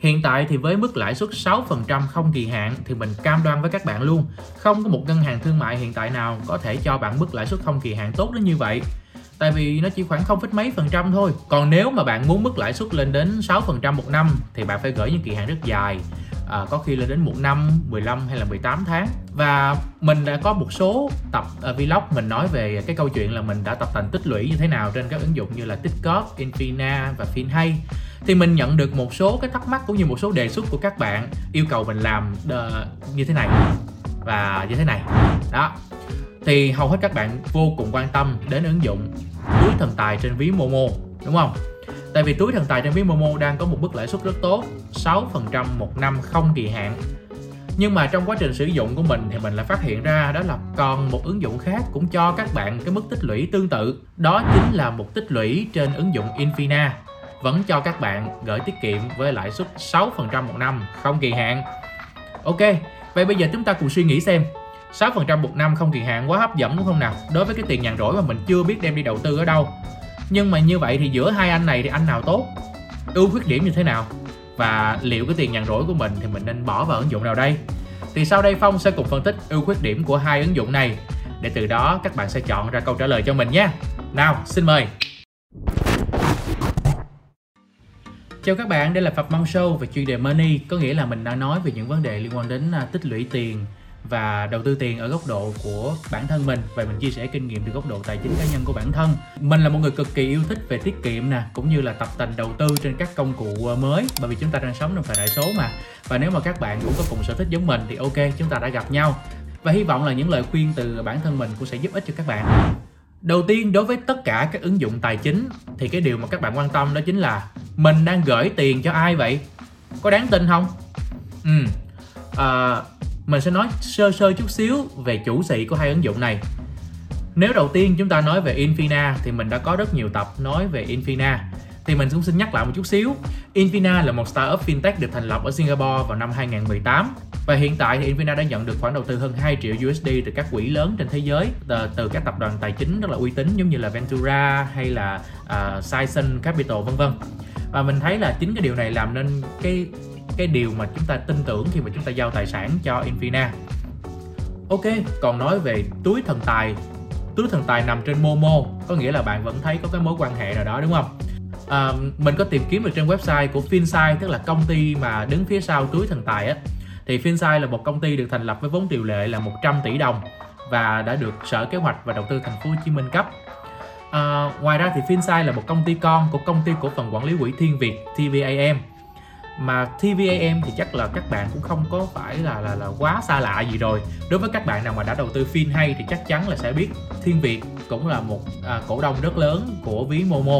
Hiện tại thì với mức lãi suất 6% không kỳ hạn thì mình cam đoan với các bạn luôn, không có một ngân hàng thương mại hiện tại nào có thể cho bạn mức lãi suất không kỳ hạn tốt đến như vậy. Tại vì nó chỉ khoảng không phít mấy phần trăm thôi. Còn nếu mà bạn muốn mức lãi suất lên đến 6% một năm thì bạn phải gửi những kỳ hạn rất dài à, có khi lên đến một năm 15 hay là 18 tháng và mình đã có một số tập uh, vlog mình nói về cái câu chuyện là mình đã tập thành tích lũy như thế nào trên các ứng dụng như là Tiktok, Infina và FinHay thì mình nhận được một số cái thắc mắc cũng như một số đề xuất của các bạn yêu cầu mình làm uh, như thế này và như thế này. Đó. Thì hầu hết các bạn vô cùng quan tâm đến ứng dụng túi thần tài trên ví Momo đúng không? Tại vì túi thần tài trên ví Momo đang có một mức lãi suất rất tốt 6% một năm không kỳ hạn. Nhưng mà trong quá trình sử dụng của mình thì mình lại phát hiện ra đó là còn một ứng dụng khác cũng cho các bạn cái mức tích lũy tương tự. Đó chính là một tích lũy trên ứng dụng Infina vẫn cho các bạn gửi tiết kiệm với lãi suất 6% một năm không kỳ hạn. Ok, vậy bây giờ chúng ta cùng suy nghĩ xem 6% một năm không kỳ hạn quá hấp dẫn đúng không nào? Đối với cái tiền nhàn rỗi mà mình chưa biết đem đi đầu tư ở đâu. Nhưng mà như vậy thì giữa hai anh này thì anh nào tốt? Ưu khuyết điểm như thế nào? Và liệu cái tiền nhàn rỗi của mình thì mình nên bỏ vào ứng dụng nào đây? Thì sau đây phong sẽ cùng phân tích ưu khuyết điểm của hai ứng dụng này. Để từ đó các bạn sẽ chọn ra câu trả lời cho mình nhé nào xin mời. Chào các bạn, đây là Phạm Mong Show về chuyên đề Money. Có nghĩa là mình đã nói về những vấn đề liên quan đến à, tích lũy tiền và đầu tư tiền ở góc độ của bản thân mình. Và mình chia sẻ kinh nghiệm từ góc độ tài chính cá nhân của bản thân. Mình là một người cực kỳ yêu thích về tiết kiệm nè cũng như là tập tành đầu tư trên các công cụ à, mới. Bởi vì chúng ta đang sống trong thời đại số mà. Và nếu mà các bạn cũng có cùng sở thích giống mình thì ok chúng ta đã gặp nhau. Và hy vọng là những lời khuyên từ bản thân mình cũng sẽ giúp ích cho các bạn. Đầu tiên đối với tất cả các ứng dụng tài chính thì cái điều mà các bạn quan tâm đó chính là mình đang gửi tiền cho ai vậy? Có đáng tin không? Ừ. À, mình sẽ nói sơ sơ chút xíu về chủ sĩ của hai ứng dụng này. Nếu đầu tiên chúng ta nói về Infina thì mình đã có rất nhiều tập nói về Infina. Thì mình cũng xin nhắc lại một chút xíu. Infina là một startup fintech được thành lập ở Singapore vào năm 2018 và hiện tại thì Infina đã nhận được khoản đầu tư hơn 2 triệu USD từ các quỹ lớn trên thế giới từ, từ các tập đoàn tài chính rất là uy tín giống như là Ventura hay là à, uh, Sison Capital vân vân và mình thấy là chính cái điều này làm nên cái cái điều mà chúng ta tin tưởng khi mà chúng ta giao tài sản cho Infina. Ok, còn nói về túi thần tài. Túi thần tài nằm trên Momo. Có nghĩa là bạn vẫn thấy có cái mối quan hệ nào đó đúng không? À, mình có tìm kiếm được trên website của Finsight Tức là công ty mà đứng phía sau túi thần tài á. Thì Finsight là một công ty được thành lập với vốn điều lệ là 100 tỷ đồng Và đã được Sở Kế hoạch và Đầu tư Thành phố Hồ Chí Minh cấp à, Ngoài ra thì Finsight là một công ty con của công ty cổ phần quản lý quỹ Thiên Việt TVAM mà TVAM thì chắc là các bạn cũng không có phải là là là quá xa lạ gì rồi. Đối với các bạn nào mà đã đầu tư phim hay thì chắc chắn là sẽ biết Thiên Việt cũng là một à, cổ đông rất lớn của ví Momo.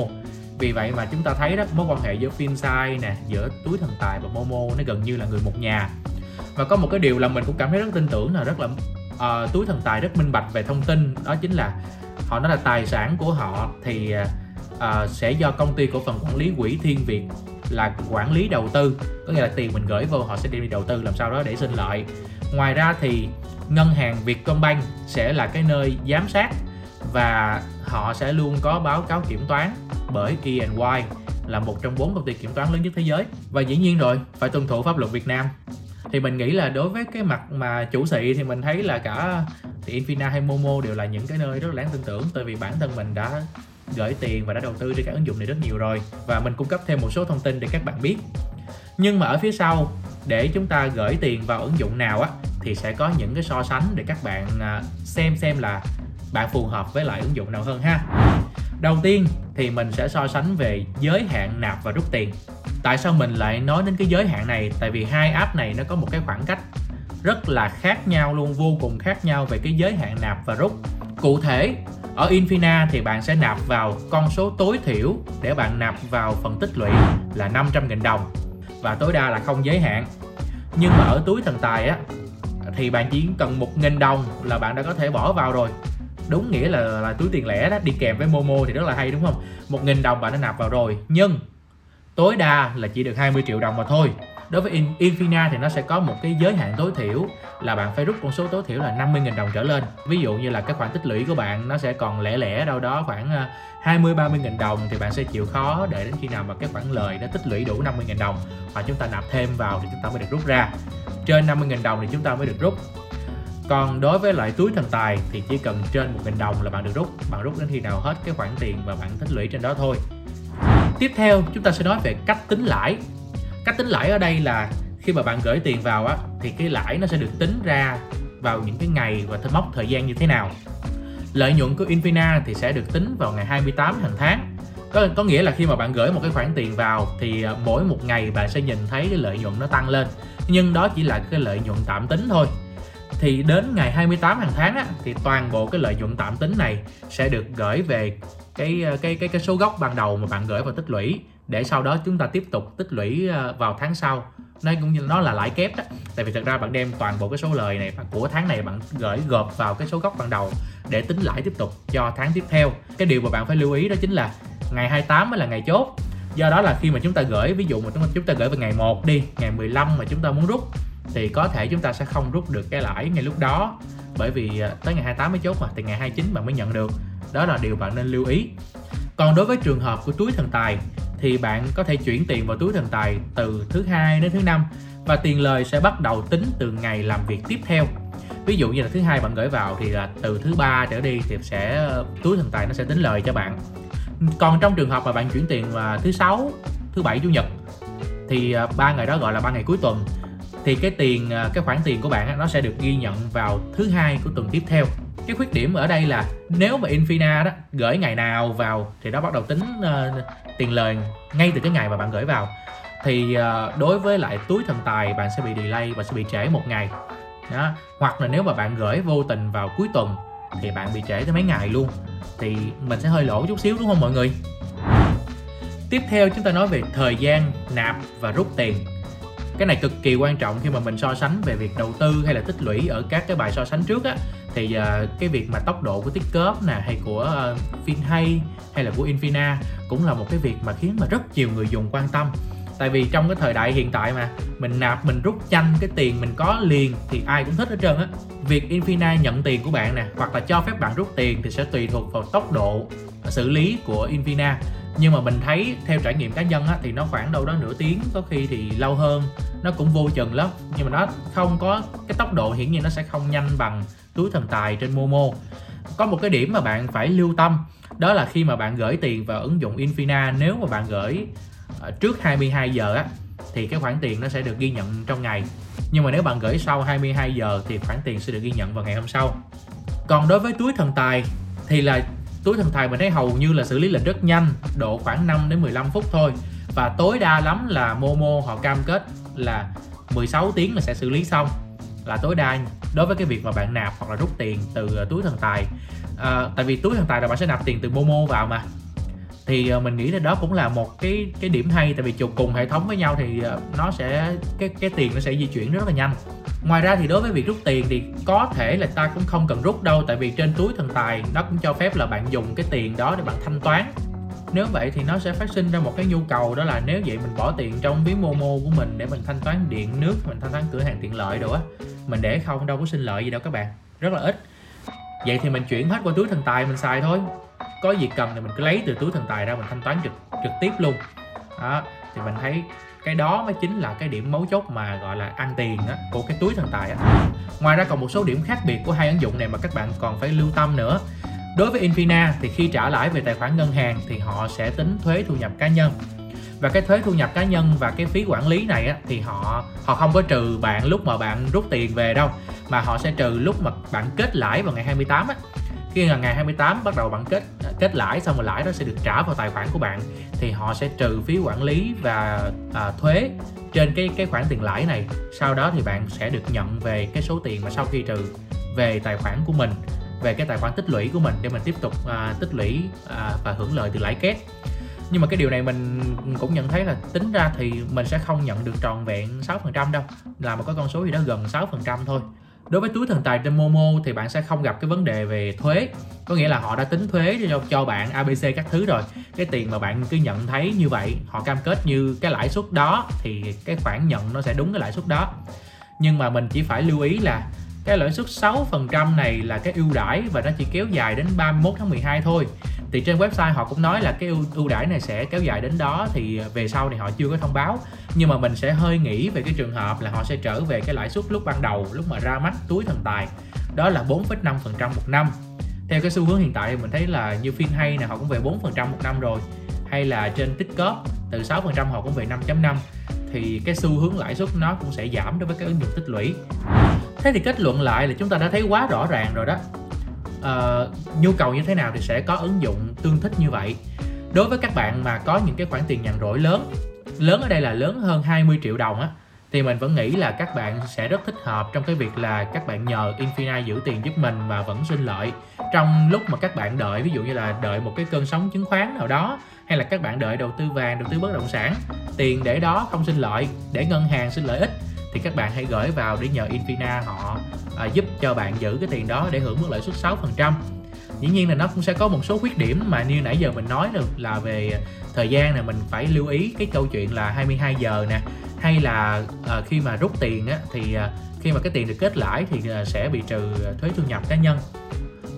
Vì vậy mà chúng ta thấy đó mối quan hệ giữa FinSight nè giữa túi thần tài và Momo nó gần như là người một nhà. Và có một cái điều là mình cũng cảm thấy rất tin tưởng là rất là à, túi thần tài rất minh bạch về thông tin đó chính là họ nói là tài sản của họ thì uh, sẽ do công ty cổ phần quản lý quỹ Thiên Việt là quản lý đầu tư. Có nghĩa là tiền mình gửi vô họ sẽ đem đi đầu tư làm sao đó để sinh lợi. Ngoài ra thì ngân hàng Vietcombank sẽ là cái nơi giám sát và họ sẽ luôn có báo cáo kiểm toán bởi E&Y là một trong bốn công ty kiểm toán lớn nhất thế giới. Và dĩ nhiên rồi phải tuân thủ pháp luật Việt Nam. Thì mình nghĩ là đối với cái mặt mà chủ sĩ thì mình thấy là cả thì Infina hay Momo đều là những cái nơi rất là đáng tin tưởng tại vì bản thân mình đã gửi tiền và đã đầu tư trên các ứng dụng này rất nhiều rồi. Và mình cung cấp thêm một số thông tin để các bạn biết. Nhưng mà ở phía sau, để chúng ta gửi tiền vào ứng dụng nào á, thì sẽ có những cái so sánh để các bạn à, xem xem là bạn phù hợp với lại ứng dụng nào hơn ha. Đầu tiên thì mình sẽ so sánh về giới hạn nạp và rút tiền. Tại sao mình lại nói đến cái giới hạn này? Tại vì hai app này nó có một cái khoảng cách rất là khác nhau luôn vô cùng khác nhau về cái giới hạn nạp và rút cụ thể ở Infina thì bạn sẽ nạp vào con số tối thiểu để bạn nạp vào phần tích lũy là 500.000 đồng và tối đa là không giới hạn. Nhưng mà ở túi thần tài á thì bạn chỉ cần 1.000 đồng là bạn đã có thể bỏ vào rồi. Đúng nghĩa là, là túi tiền lẻ đó đi kèm với Momo thì rất là hay đúng không? 1.000 đồng bạn đã nạp vào rồi nhưng tối đa là chỉ được 20 triệu đồng mà thôi đối với Infina thì nó sẽ có một cái giới hạn tối thiểu là bạn phải rút con số tối thiểu là 50.000 đồng trở lên. Ví dụ như là cái khoản tích lũy của bạn nó sẽ còn lẻ lẻ đâu đó khoảng ờ, 20 30 nghìn đồng thì bạn sẽ chịu khó để đến khi nào mà cái khoản lời nó tích lũy đủ 50 nghìn đồng và chúng ta nạp thêm vào thì chúng ta mới được rút ra. Trên 50 nghìn đồng thì chúng ta mới được rút. Còn đối với loại túi thần tài thì chỉ cần trên 1 nghìn đồng là bạn được rút, bạn rút đến khi nào hết cái khoản tiền mà bạn tích lũy trên đó thôi. Tiếp theo, chúng ta sẽ nói về cách tính lãi cách tính lãi ở đây là khi mà bạn gửi tiền vào á thì cái lãi nó sẽ được tính ra vào những cái ngày và mốc thời gian như thế nào. Lợi nhuận của Infina thì sẽ được tính vào ngày 28 hàng tháng. Có, có nghĩa là khi mà bạn gửi một cái khoản tiền vào thì ờ, mỗi một ngày bạn sẽ nhìn thấy cái lợi nhuận nó tăng lên. Nhưng đó chỉ là cái lợi nhuận tạm tính thôi. Thì đến ngày 28 hàng tháng á, thì toàn bộ cái lợi nhuận tạm tính này sẽ được gửi về cái ờ, cái cái cái số gốc ban đầu mà bạn gửi vào tích lũy để sau đó chúng ta tiếp tục tích lũy ờ, vào tháng sau. Nó cũng như nó là lãi kép đó. Tại vì thật ra bạn đem toàn bộ cái số lời này của tháng này bạn gửi gộp vào cái số gốc ban đầu để tính lãi tiếp tục cho tháng tiếp theo. Cái điều mà bạn phải lưu ý đó chính là ngày 28 mới là ngày chốt. Do đó là khi mà chúng ta gửi, ví dụ mà chúng ta gửi vào ngày 1 đi, ngày 15 mà chúng ta muốn rút, thì có thể chúng ta sẽ không rút được cái lãi ngay lúc đó. Bởi vì ờ, tới ngày 28 mới chốt mà, thì ngày 29 bạn mới nhận được. Đó là điều bạn nên lưu ý. Còn đối với trường hợp của túi thần tài thì bạn có thể chuyển tiền vào túi thần tài từ thứ hai đến thứ năm và tiền lời sẽ bắt đầu tính từ ngày làm việc tiếp theo. Ví dụ như là thứ hai bạn gửi vào thì là từ thứ ba trở đi thì sẽ, túi thần tài nó sẽ tính lời cho bạn. Còn trong trường hợp mà bạn chuyển tiền vào thứ sáu, thứ bảy, chủ nhật thì à, ba ngày đó gọi là ba ngày cuối tuần thì cái tiền à, cái khoản tiền của bạn nó sẽ được ghi nhận vào thứ hai của tuần tiếp theo cái khuyết điểm ở đây là nếu mà Infina đó gửi ngày nào vào thì nó bắt đầu tính uh, tiền lời ngay từ cái ngày mà bạn gửi vào. Thì uh, đối với lại túi thần tài bạn sẽ bị delay và sẽ bị trễ một ngày. Đó hoặc là nếu mà bạn gửi vô tình vào cuối tuần thì bạn bị trễ tới mấy ngày luôn. Thì mình sẽ hơi lỗ chút xíu đúng không mọi người? Tiếp theo chúng ta nói về thời gian nạp và rút tiền cái này cực kỳ quan trọng khi mà mình so sánh về việc đầu tư hay là tích lũy ở các cái bài so sánh trước á. Thì uh, cái việc mà tốc độ của Tikop nè hay của ờ, uh, Finhay hay là của Infina cũng là một cái việc mà khiến mà rất nhiều người dùng quan tâm. Tại vì trong cái thời đại hiện tại mà mình nạp mình rút chanh cái tiền mình có liền thì ai cũng thích hết trơn á. Việc Infina nhận tiền của bạn nè hoặc là cho phép bạn rút tiền thì sẽ tùy thuộc vào tốc độ xử lý của Infina nhưng mà mình thấy theo trải nghiệm cá nhân á, thì nó khoảng đâu đó nửa tiếng có khi thì lâu hơn. Nó cũng vô chừng lắm. Nhưng mà nó không có cái tốc độ hiển nhiên nó sẽ không nhanh bằng túi thần tài trên Momo. Có một cái điểm mà bạn phải lưu tâm đó là khi mà bạn gửi tiền vào ứng dụng Infina nếu mà bạn gửi ờ, trước 22 giờ á thì cái khoản tiền nó sẽ được ghi nhận trong ngày. Nhưng mà nếu bạn gửi sau 22 giờ thì khoản tiền sẽ được ghi nhận vào ngày hôm sau. Còn đối với túi thần tài thì là túi thần tài mình thấy hầu như là xử lý lệnh rất nhanh độ khoảng 5 đến 15 phút thôi. Và tối đa lắm là Momo họ cam kết là 16 tiếng là sẽ xử lý xong là tối đa đối với cái việc mà bạn nạp hoặc là rút tiền từ ờ, túi thần tài. À, tại vì túi thần tài là bạn sẽ nạp tiền từ Momo vào mà. Thì ờ, mình nghĩ là đó cũng là một cái cái điểm hay tại vì chụp cùng hệ thống với nhau thì nó sẽ cái cái tiền nó sẽ di chuyển rất là nhanh ngoài ra thì đối với việc rút tiền thì có thể là ta cũng không cần rút đâu, tại vì trên túi thần tài nó cũng cho phép là bạn dùng cái tiền đó để bạn thanh toán. Nếu vậy thì nó sẽ phát sinh ra một cái nhu cầu, đó là nếu vậy mình bỏ tiền trong ví momo của mình để mình thanh toán điện nước, mình thanh toán cửa hàng tiện lợi đồ á, mình để không đâu có sinh lợi gì đâu các bạn, rất là ít. Vậy thì mình chuyển hết qua túi thần tài mình xài thôi. Có gì cần thì mình cứ lấy từ túi thần tài ra mình thanh toán trực trực tiếp luôn. Đó, thì mình thấy cái đó mới chính là cái điểm mấu chốt mà gọi là ăn tiền á, của cái túi thần tài á. ngoài ra còn một số điểm khác biệt của hai ứng dụng này mà các bạn còn phải lưu tâm nữa. Đối với Infina thì khi trả lãi về tài khoản ngân hàng thì họ sẽ tính thuế thu nhập cá nhân. Và cái thuế thu nhập cá nhân và cái phí quản lý này á, thì họ họ không có trừ bạn lúc mà bạn rút tiền về đâu mà họ sẽ trừ lúc mà bạn kết lãi vào ngày 28 á khi là ngày 28 bắt đầu bạn kết kết lãi xong rồi lãi đó sẽ được trả vào tài khoản của bạn thì họ sẽ trừ phí quản lý và à, thuế trên cái cái khoản tiền lãi này. Sau đó thì bạn sẽ được nhận về cái số tiền mà sau khi trừ về tài khoản của mình về cái tài khoản tích lũy của mình để mình tiếp tục à, tích lũy à, và hưởng lợi từ lãi kép. Nhưng mà cái điều này mình cũng nhận thấy là tính ra thì mình sẽ không nhận được tròn vẹn 6% đâu là một cái con số gì đó gần 6% thôi đối với túi thần tài trên Momo thì bạn sẽ không gặp cái vấn đề về thuế. Có nghĩa là họ đã tính thuế cho cho bạn ABC các thứ rồi. Cái tiền mà bạn cứ nhận thấy như vậy, họ cam kết như cái lãi suất đó, thì cái khoản nhận nó sẽ đúng cái lãi suất đó. Nhưng mà mình chỉ phải lưu ý là cái lãi suất 6% này là cái ưu đãi và nó chỉ kéo dài đến 31 tháng 12 thôi thì trên website họ cũng nói là cái ưu, ưu đãi này sẽ kéo dài đến đó thì về sau thì họ chưa có thông báo. Nhưng mà mình sẽ hơi nghĩ về cái trường hợp là họ sẽ trở về cái lãi suất lúc ban đầu lúc mà ra mắt túi thần tài. Đó là 4,5% một năm. Theo cái xu hướng hiện tại thì mình thấy là như phim hay nè họ cũng về 4% một năm rồi. Hay là trên tích cóp từ 6% họ cũng về 5.5 thì cái xu hướng lãi suất nó cũng sẽ giảm đối với các ứng dụng tích lũy. Thế thì kết luận lại là chúng ta đã thấy quá rõ ràng rồi đó uh, nhu cầu như thế nào thì sẽ có ứng dụng tương thích như vậy. Đối với các bạn mà có những cái khoản tiền nhàn rỗi lớn lớn ở đây là lớn hơn 20 triệu đồng á thì mình vẫn nghĩ là các bạn sẽ rất thích hợp trong cái việc là các bạn nhờ Infinite giữ tiền giúp mình mà vẫn sinh lợi. Trong lúc mà các bạn đợi ví dụ như là đợi một cái cơn sóng chứng khoán nào đó hay là các bạn đợi đầu tư vàng đầu tư bất động sản tiền để đó không sinh lợi để ngân hàng sinh lợi ích thì các bạn hãy gửi vào để nhờ Infina họ à, giúp cho bạn giữ cái tiền đó để hưởng mức lãi suất 6% dĩ nhiên là nó cũng sẽ có một số khuyết điểm mà như nãy giờ mình nói được là về thời gian này mình phải lưu ý cái câu chuyện là 22 giờ nè hay là à, khi mà rút tiền á, thì à, khi mà cái tiền được kết lãi thì à, sẽ bị trừ thuế thu nhập cá nhân.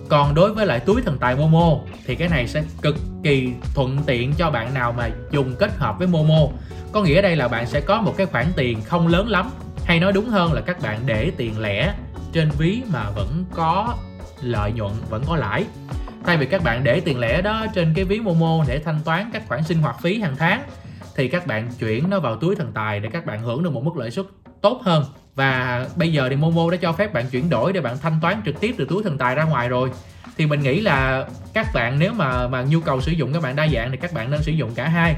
Còn đối với lại túi thần tài Momo thì cái này sẽ cực kỳ thuận tiện cho bạn nào mà dùng kết hợp với Momo. Có nghĩa đây là bạn sẽ có một cái khoản tiền không lớn lắm hay nói đúng hơn là các bạn để tiền lẻ trên ví mà vẫn có lợi nhuận, vẫn có lãi. Thay vì các bạn để tiền lẻ đó trên cái ví Momo để thanh toán các khoản sinh hoạt phí hàng tháng, thì các bạn chuyển nó vào túi thần tài để các bạn hưởng được một mức lãi suất tốt hơn. Và bây giờ thì Momo đã cho phép bạn chuyển đổi để bạn thanh toán trực tiếp từ túi thần tài ra ngoài rồi. Thì mình nghĩ là các bạn nếu mà mà nhu cầu sử dụng các bạn đa dạng thì các bạn nên sử dụng cả hai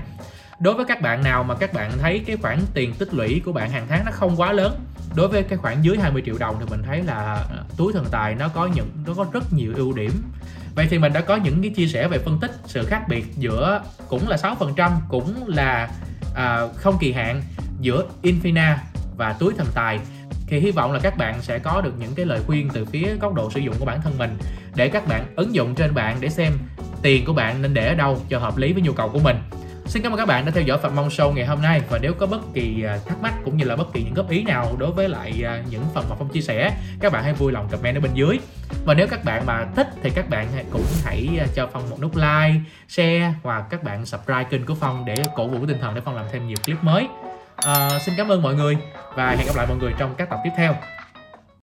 đối với các bạn nào mà các bạn thấy cái khoản tiền tích lũy của bạn hàng tháng nó không quá lớn đối với cái khoản dưới 20 triệu đồng thì mình thấy là ờ, túi thần tài nó có những nó có rất nhiều ưu điểm. Vậy thì mình đã có những cái chia sẻ về phân tích sự khác biệt giữa cũng là 6% cũng là à, không kỳ hạn giữa Infina và túi thần tài. Thì hy vọng là các bạn sẽ có được những cái lời khuyên từ phía góc độ sử dụng của bản thân mình để các bạn ứng dụng trên bạn để xem tiền của bạn nên để ở đâu cho hợp lý với nhu cầu của mình. Xin cảm ơn các bạn đã theo dõi Phạm Mong Show ngày hôm nay và nếu có bất kỳ à, thắc mắc cũng như là bất kỳ những góp ý nào đối với lại à, những phần mà Phong chia sẻ các bạn hãy vui lòng comment ở bên dưới và nếu các bạn mà thích thì các bạn cũng hãy à, cho Phong một nút like, share và các bạn subscribe kênh của Phong để cổ vũ tinh thần để Phong làm thêm nhiều clip mới. À, xin cảm ơn mọi người và hẹn gặp lại mọi người trong các tập tiếp theo.